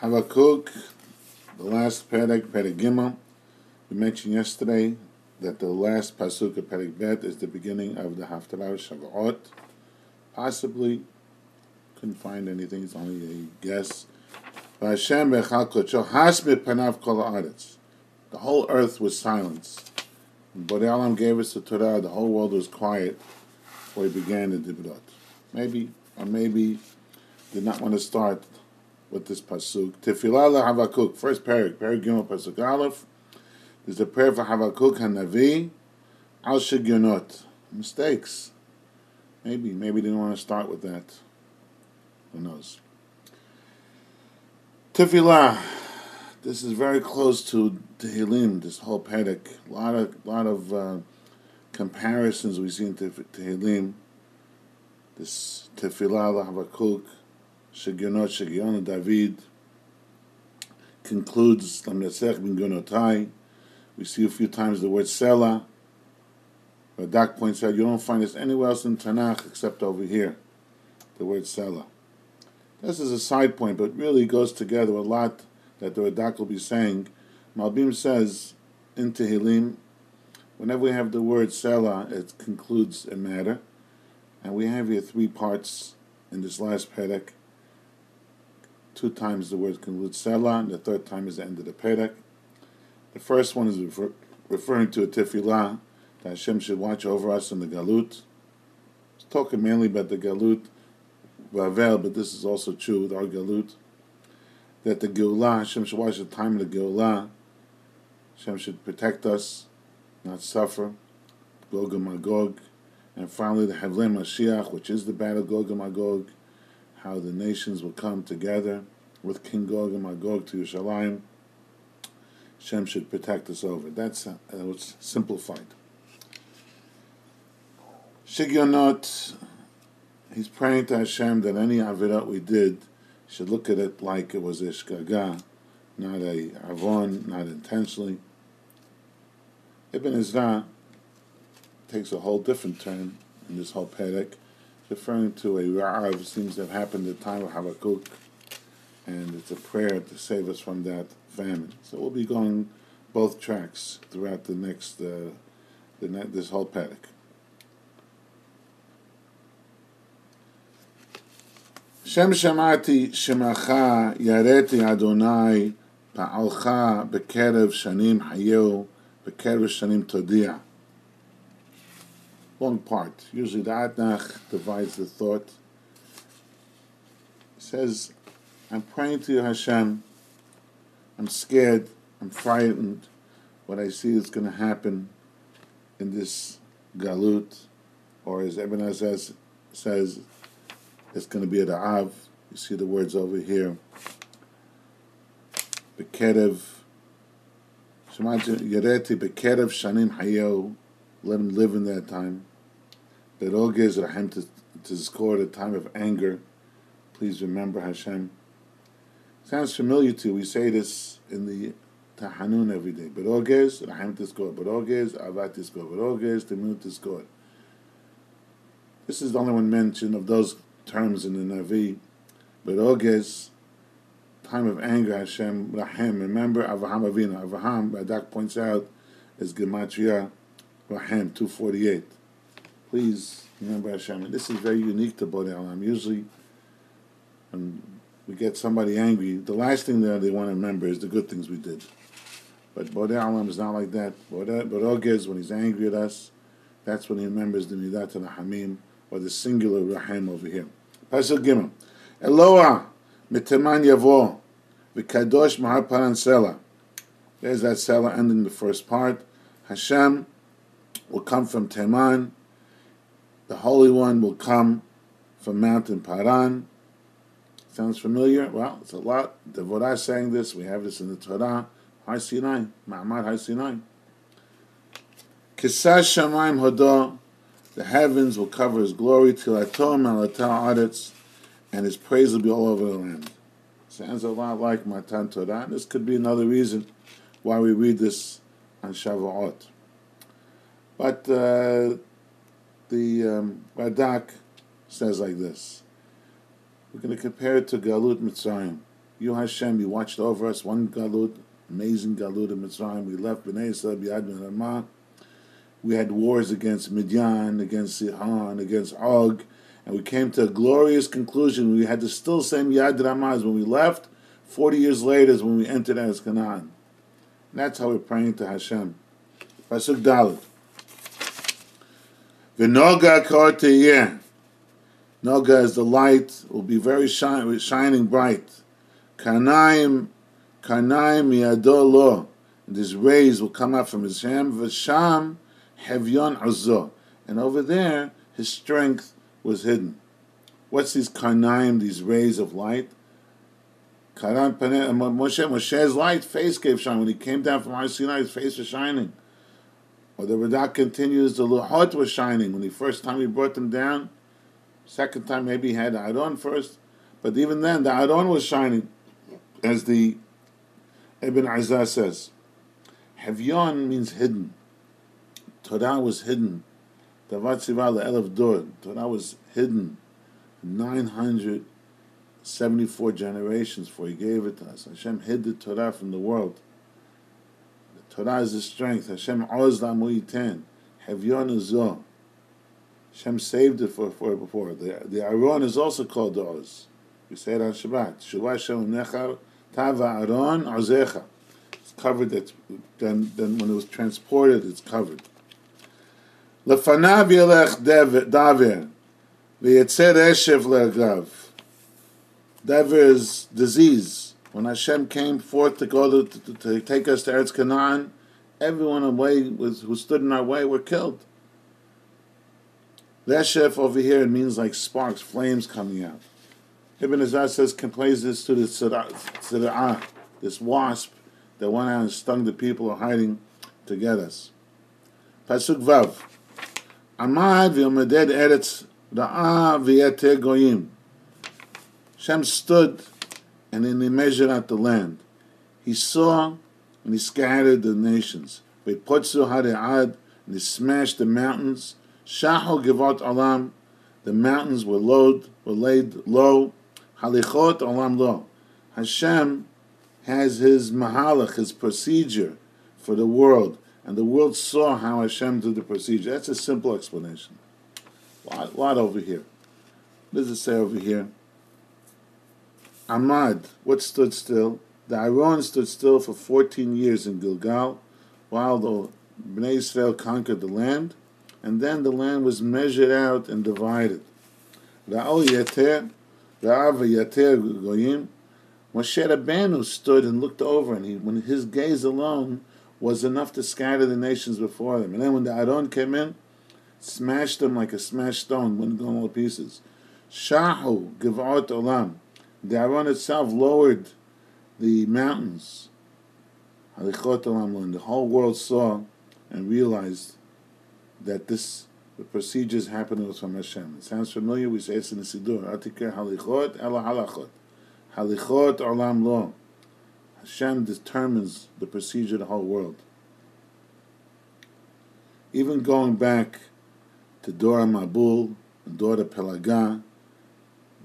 Habakkuk, the last Perek, Perek. We mentioned yesterday that the last Pasuk of Perek Bet is the beginning of the Haftarah of Shavuot. Possibly, couldn't find anything, it's only a guess. The whole earth was silence. But Alam gave us the Torah, the whole world was quiet before he began the Dibrot. Maybe, or maybe did not want to start with this pasuk. Tefillah Havakuk, first parak, parak Gimel pasuk Aleph. There's a prayer for Havakuk Hanavi, Al Shigionot. Mistakes. Maybe, maybe they didn't want to start with that. Who knows? Tefillah. This is very close to Tehillim. This whole parak. A lot of, lot of uh, comparisons we see in Tehillim. This Tefillah Havakuk. Shigionot Shigion David concludes Lamnesech bin. We see a few times the word Sela. Radak points out you don't find this anywhere else in Tanakh except over here, the word Sela. This is a side point, but really goes together a lot that the Radak will be saying. Malbim says in Tehillim, whenever we have the word Sela, it concludes a matter. And we have here three parts in this last Perek. Two times the word concludes Selah, and the third time is the end of the Perek. The first one is refer- referring to a tefillah that Hashem should watch over us in the Galut. It's talking mainly about the Galut, Bavel, but this is also true with our Galut. That the Geulah, Hashem should watch the time of the Geulah. Hashem should protect us, not suffer. Gog and Magog. And finally, the Havlem Mashiach, which is the battle of Gog and Magog how the nations will come together with King Gog and Magog to Yerushalayim. Hashem should protect us over. That's uh, was simplified. Shigionot, he's praying to Hashem that any avirah we did should look at it like it was a shgaga, not a avon, not intentionally. Ibn Ezra takes a whole different turn in this whole perek referring to a rav, seems to have happened at the time of Habakkuk, and it's a prayer to save us from that famine. So we'll be going both tracks throughout the next uh, the ne- this whole paddock. Shem Shemati Shemacha Yareti Adonai Pa'alcha Bekerev Shanim Hayo Bekerev Shanim Todiah long part. Usually the Adnach divides the thought. He says, I'm praying to you, Hashem. I'm scared. I'm frightened. What I see is going to happen in this galut, or as Ibn Ezra says, it's going to be at the Av. You see the words over here. Bekerev. Yereti Bekerev Shanim Hayo let him live in that time. Berogez Rahem to, to score the time of anger. Please remember Hashem. Sounds familiar to you. We say this in the Tahanun every day. Berogez Rahem to score. Berogez Avat to score. Berogez Temut to score. This is the only one mention of those terms in the Navi. Berogez, time of anger, Hashem, Rahem. Remember Avraham Avinu. Avraham, Radak points out, is Gematria Rahem 248. Please remember Hashem. And This is very unique to Borei Olam. Usually, when we get somebody angry, the last thing that they want to remember is the good things we did. But Borei Olam is not like that. Berogez, when he's angry at us, that's when he remembers the Midat and Hamim, or the singular Rahim over here. Pasuk Gimel. Eloah, miteman yavo, v'kadosh mahar paran. There's that sela ending the first part. Hashem will come from Teman. The Holy One will come from Mountain Paran. Sounds familiar? Well, it's a lot. Devorah saying this. We have this in the Torah. Har Sinai. Ma'amad Har Sinai. Kisas Shamayim Hodo. The heavens will cover His glory till Atom Alatar Aretz, and His praise will be all over the land. Sounds a lot like Matan Torah. This could be another reason why we read this on Shavuot. But uh, the um, Radak says like this. We're going to compare it to Galut Mitzrayim. You Hashem, you watched over us. One galut, amazing galut in Mitzrayim. We left Bnei Yisrael, Ramah. We had wars against Midian, against Sihon, against Og, and we came to a glorious conclusion. We had the still same Yad Ramah as when we left. Forty years later is when we entered as Canaan. That's how we're praying to Hashem. Pasuk Dalet. V'noga kor Noga is the light, will be very shine, shining bright. Karnaim, karnaim yado lo. And his rays will come out from his hand. V'sham hevyon azo. And over there, his strength was hidden. What's these karnaim, these rays of light? Karan Moshe, Moshe's light face gave shine. When he came down from Har Sinai, his face was shining. Or the Radak continues, the Luhot was shining. When the first time he brought them down, second time maybe he had the Aron first, but even then the Aron was shining, as the Ibn Ezra says. Hevyon means hidden. Torah was hidden. Davat Sival Elef Dor. Torah was hidden. 974 generations for He gave it to us. Hashem hid the Torah from the world. Torah is the strength. Hashem oz lamuiten. Hevyon uzo. Hashem saved it for, for before. The, the Aron is also called Oz. We say it on Shabbat. Shuvah Hashem nechar tava Aron ozecha. It's covered. That then, then when it was transported, it's covered. Lefanav yelech daver. V'yetzer eshev le'agav is disease. When Hashem came forth to go to, to, to take us to Eretz Canaan, everyone away was, who stood in our way were killed. Leshef over here it means like sparks, flames coming out. Ibn Ezra says compares this to the tzira'ah, this wasp that went out and stung the people who are hiding to get us. Pasuk Vav. Amad v'yomeded eretz ra'ah v'yete goyim. Shem stood and then he measured out the land. He saw and he scattered the nations. Ve'potzu hare'ad and he smashed the mountains. Shaho givot alam, the mountains were low, were laid low. Halichot alam lo. Hashem has his mahalach, his procedure for the world, and the world saw how Hashem did the procedure. That's a simple explanation. A lot, lot over here. What does it say over here? Amad, what stood still? The Aron stood still for 14 years in Gilgal while the Bnei Israel conquered the land, and then the land was measured out and divided. Ra'ol Yater, Ra'av Yater Goyim, Moshe Rabbeinu stood and looked over, and he, when his gaze alone was enough to scatter the nations before them. And then when the Aron came in, smashed them like a smashed stone, wouldn't go all pieces. Shahu Givot Olam, the Aron itself lowered the mountains. And the whole world saw and realized that this the procedures happening was from Hashem. It sounds familiar. We say it's in the Siddur. Atikar halichot ela halachot. Halichot olam lo. Hashem determines the procedure of the whole world. Even going back to Dora Mabul and Dora Pelagah,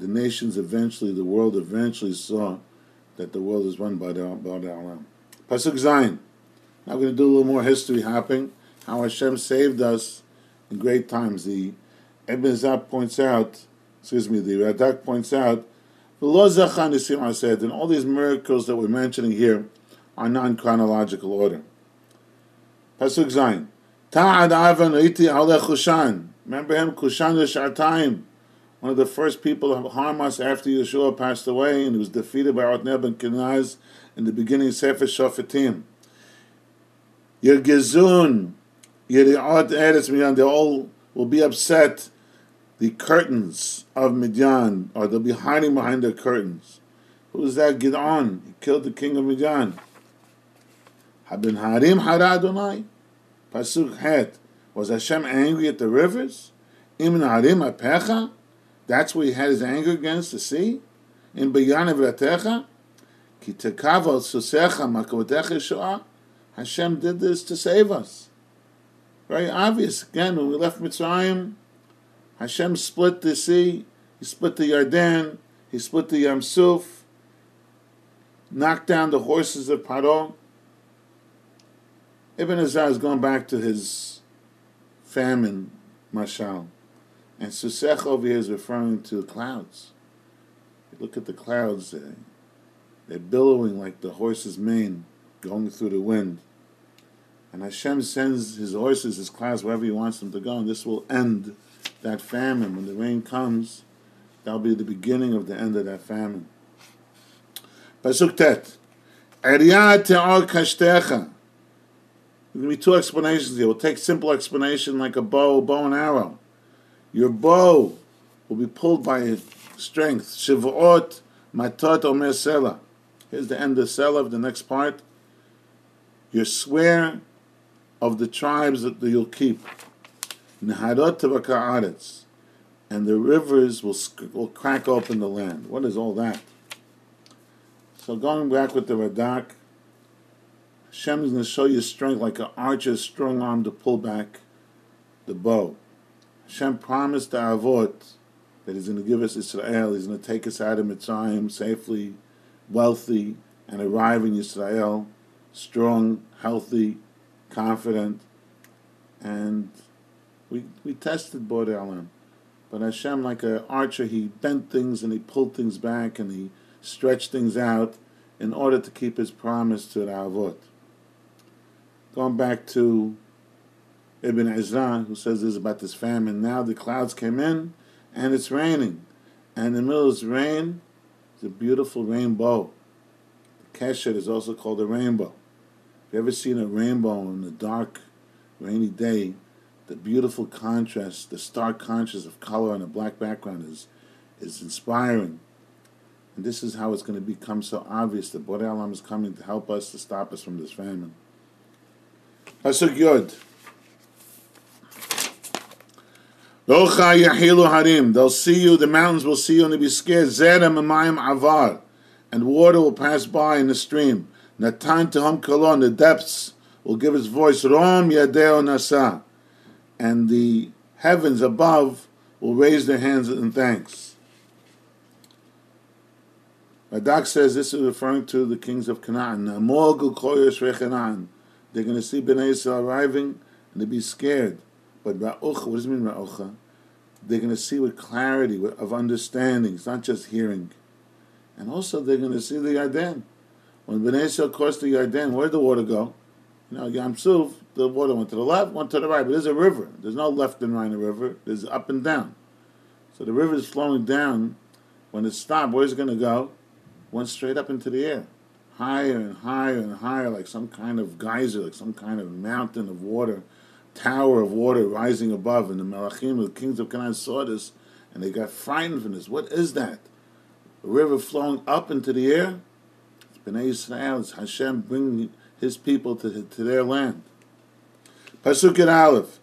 the nations eventually, the world eventually saw that the world is run by the by Alam. Pasuk Zayin. Now we're going to do a little more history hopping. How Hashem saved us in great times. The Ibn Ezra points out, excuse me, the Radak points out, the said, and all these miracles that we're mentioning here are non-chronological order. Pasuk Zayin. Ta'ad Avan Iti Kushan. Remember him, Kushan Shartaim one of the first people to harm us after Yeshua passed away, and he was defeated by Otniel ben Kenaz in the beginning of Sefer Shofetim. Yergezun, Yeriot Eretz Midian, they all will be upset. The curtains of Midian, or they'll be hiding behind the curtains. Who is that? Gidon. He killed the king of Midian. Haben Harim Hara Adonai. Pasuk Het. Was Hashem angry at the rivers? Im Harim Apecha? That's where he had his anger against the sea? In Bayanav Ratecha? Ki tekava susecha? Hashem did this to save us. Very obvious. Again, when we left Mitzrayim, Hashem split the sea, He split the Yarden, He split the Yam Suf, knocked down the horses of Paro. Ibn Ezra is going back to his famine, Mashal. And Susech over here is referring to clouds. Look at the clouds. They're, they're billowing like the horse's mane going through the wind. And Hashem sends his horses, his clouds, wherever he wants them to go, and this will end that famine. When the rain comes, that'll be the beginning of the end of that famine. Pasuk Tet. To be two explanations here. We'll take simple explanation like a bow, bow and arrow. Your bow will be pulled by his strength. Shivuot matot omer sela. Here's the end of sela of the next part. Your swear of the tribes that you'll keep. Neharot tevaka'aretz. And the rivers will, will crack open the land. What is all that? So going back with the Radak, Hashem is going to show you strength like an archer's strong arm to pull back the bow. Hashem promised the Avot that He's going to give us Israel. He's going to take us out of Mitzrayim safely, wealthy, and arrive in Israel strong, healthy, confident. And we we tested Borei Olam. But Hashem, like an archer, he bent things and he pulled things back and he stretched things out in order to keep his promise to the Avot. Going back to Ibn Ezra, who says this about this famine, now the clouds came in and it's raining. And in the middle of this rain, it's a beautiful rainbow. Keshet is also called a rainbow. Have you ever seen a rainbow on a dark, rainy day? The beautiful contrast, the stark contrast of color on a black background is, is inspiring. And this is how it's going to become so obvious that Borei Olam is coming to help us, to stop us from this famine. Pasuk Yod. Harim. They'll see you, the mountains will see you and they'll be scared. Zerem Amayim Avar. And water will pass by in the stream. Natan Tehom Kolon, the depths will give its voice. Rom Yadeo Nasa. And the heavens above will raise their hands in thanks. Radak says this is referring to the kings of Canaan. They're going to see Bnei Israel arriving and they'll be scared. But Ra'ucha, what does it mean Ra'ucha? They're going to see with clarity, of understanding. It's not just hearing. And also they're going to see the Yarden. When Bnei Israel crossed the Yarden, where'd the water go? You know, Yam Suf, the water went to the left, went to the right. But there's a river. There's no left and right in the river. There's up and down. So the river is flowing down. When it stopped, where's it going to go? went straight up into the air, higher and higher and higher, like some kind of geyser, like some kind of mountain of water, tower of water rising above. And the Malachim, the kings of Canaan, saw this, and they got frightened from this. What is that? A river flowing up into the air? It's Bnei Israel, it's Hashem bringing his people to, to their land. Pasuk Aleph.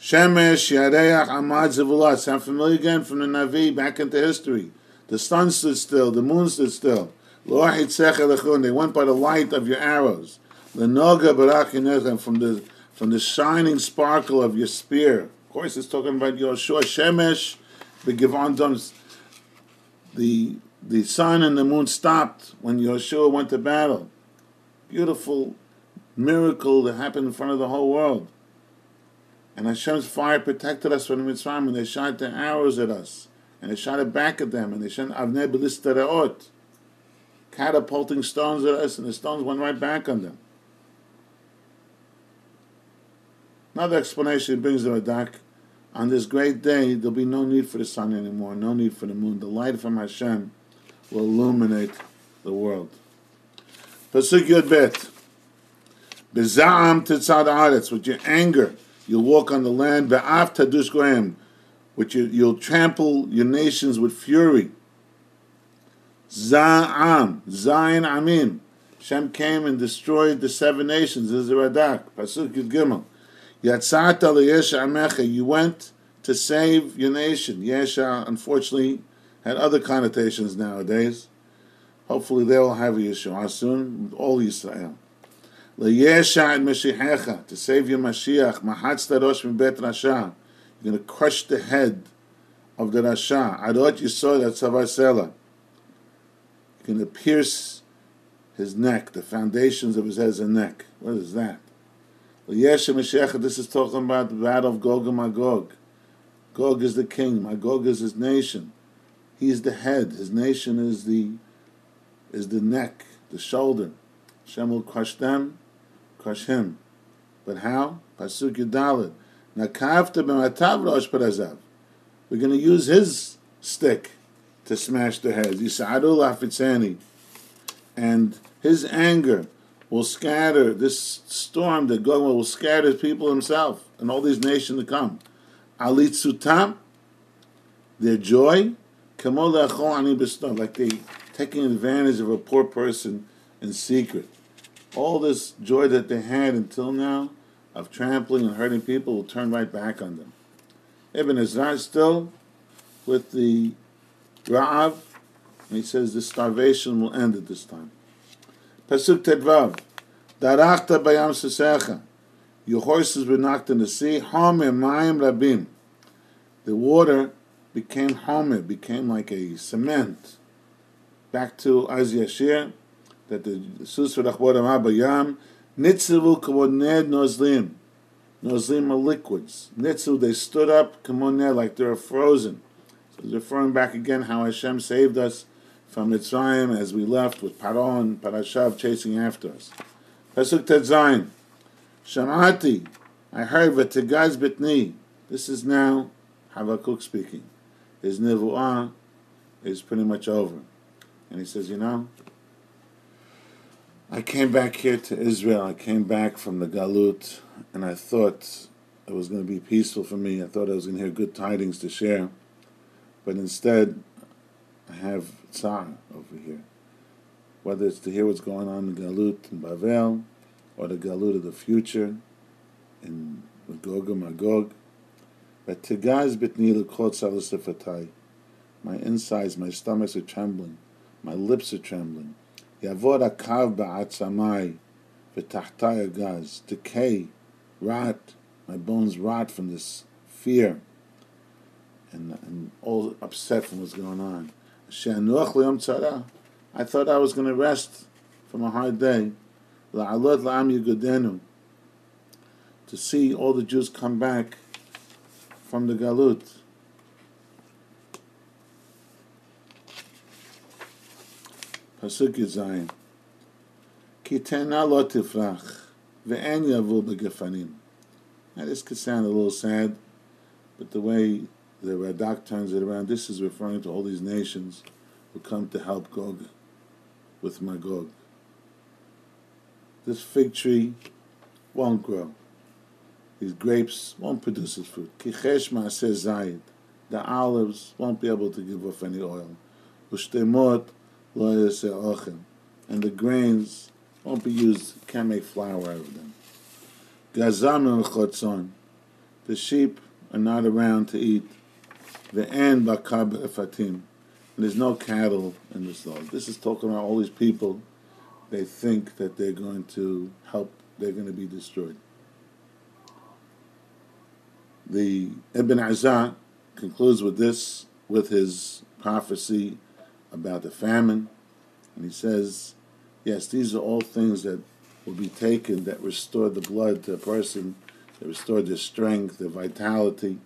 Shemesh, Yareach, Amad, Zivulah. Sound familiar again from the Navi back into history. The sun stood still, the moon stood still. They went by the light of your arrows. The noga barachinechem from the from the shining sparkle of your spear. Of course, it's talking about Yoshua Shemesh, the Givon The the sun and the moon stopped when Yoshua went to battle. Beautiful miracle that happened in front of the whole world. And Hashem's fire protected us from the Mitzrayim when they shot their arrows at us and they shot it back at them, and they shot avnei belistareot, catapulting stones at us, and the stones went right back on them. Another explanation brings the Radak. On this great day, there'll be no need for the sun anymore, no need for the moon. The light from Hashem will illuminate the world. Pasuk Yud Bet. Beza'am tetzad aretz. With your anger, you'll walk on the land. Be'af tadush goyim which you, you'll trample your nations with fury. Za'am, Zayin Amim. Shem came and destroyed the seven nations. This is the Radak, Pasuk Yud Gimel. Yatzata amecha. You went to save your nation. Yesha, unfortunately, had other connotations nowadays. Hopefully, they will have a Yeshua soon with all Yisrael. Liyesha and Mashiacha to save your Mashiach. Mahatz rosh bet Rasha. You're going to crush the head of the Rasha. Adot Yisod at Savasela. You're going to pierce his neck, the foundations of his head and neck. What is that? This is talking about the battle of Gog and Magog. Gog is the king, Magog is his nation. He's the head. His nation is the is the neck, the shoulder. Hashem will crush them, crush him. But how? Pasuk Yudalid. Nakavta b'matav rosh. We're going to use his stick to smash their heads. Yisa'adu lafitzani. And his anger will scatter this storm that God will scatter people himself and all these nations to come. Alitzutam, their joy, like they taking advantage of a poor person in secret. All this joy that they had until now of trampling and hurting people will turn right back on them. Ibn Ezra still with the Ra'av, and he says the starvation will end at this time. Pasuk Tedvav, Darachta bayam sesecha. Your horses were knocked in the sea. Homer mayim rabim. The water became homer, became like a cement. Back to Yashir, that the Sus Rachbodim Abayam, Nitzivu kamoned nozlim. Nozlim are liquids. Nitzu, they stood up, kamoned, like they're frozen. So referring back again how Hashem saved us from Mitzrayim as we left with Paro and Parashav chasing after us. Pasuk Tetzayin. Shamati, I heard Vatigaz Bitni. This is now Habakkuk speaking. His Nivu'ah is pretty much over. And he says, you know, I came back here to Israel. I came back from the Galut, and I thought it was going to be peaceful for me. I thought I was going to hear good tidings to share. But instead, I have Tsar over here. Whether it's to hear what's going on in Galut in Bavel, or the Galut of the future in Gog and Magog. But Tigaz bitni l'kot. My insides, my stomachs are trembling. My lips are trembling. Yavod akav ba'atzamai v'tachtai agaz. Decay, rot. My bones rot from this fear and, and all upset from what's going on. I thought I was going to rest from a hard day. To see all the Jews come back from the Galut. Pasuk Yizayin. Ki tena lo tifrach, ve'en yavu begefanim. Now this could sound a little sad, but the way the Radak turns it around, this is referring to all these nations who come to help Gog with Magog. This fig tree won't grow. These grapes won't produce its fruit. Kichesh says zayid. The olives won't be able to give off any oil. Ushtemot lo And the grains won't be used, can't make flour out of them. Gazam chotzon. The sheep are not around to eat. The end bakab. And there's no cattle in this law. This is talking about all these people. They think that they're going to help. They're going to be destroyed. The Ibn Ezra concludes with this, with his prophecy about the famine, and he says, "Yes, these are all things that will be taken that restore the blood to a person, that restore their strength, their vitality,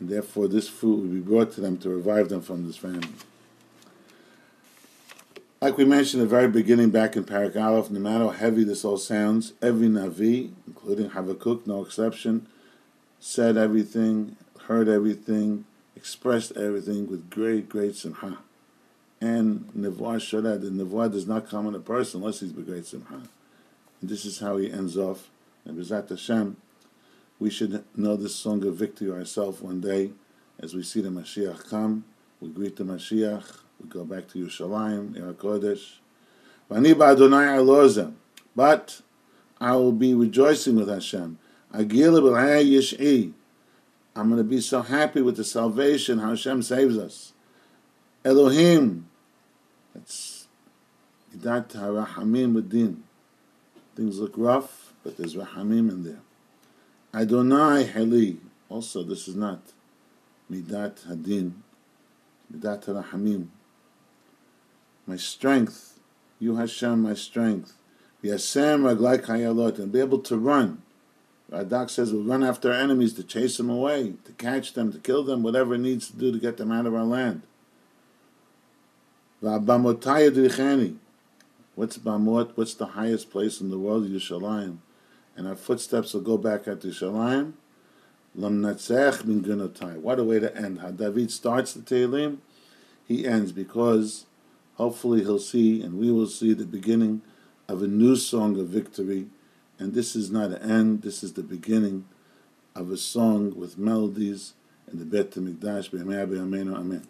and therefore this food will be brought to them to revive them from this famine. Like we mentioned at the very beginning back in Parak Aleph, no matter how heavy this all sounds, every Navi, including Habakkuk, no exception, said everything, heard everything, expressed everything with great, great simha. And Nevuah Shoreh, the Nevuah does not come on a person unless he's with great simha. And this is how he ends off. And Bezat Hashem, we should know this song of victory ourselves one day as we see the Mashiach come. We greet the Mashiach. We go back to Yerushalayim, Kodesh. But I will be rejoicing with Hashem. I'm going to be so happy with the salvation how Hashem saves us. Elohim. It's Idat HaRahamim B'din. Things look rough, but there's Rahamim in there. Adonai Heli. Also, this is not Midat Hadin, Midat Rahamim. My strength You Hashem, my strength. V'yasem raglai kayalot, and be able to run. Radak says we'll run after our enemies to chase them away, to catch them, to kill them, whatever it needs to do to get them out of our land. What's Bamot? What's the highest place in the world? Yerushalayim. And our footsteps will go back at Yerushalayim. Lam natzech min gunotai. What a way to end. How David starts the Tehillim, he ends because hopefully he'll see and we will see the beginning of a new song of victory. And this is not an end, this is the beginning of a song with melodies in the Bet HaMikdash. Amen.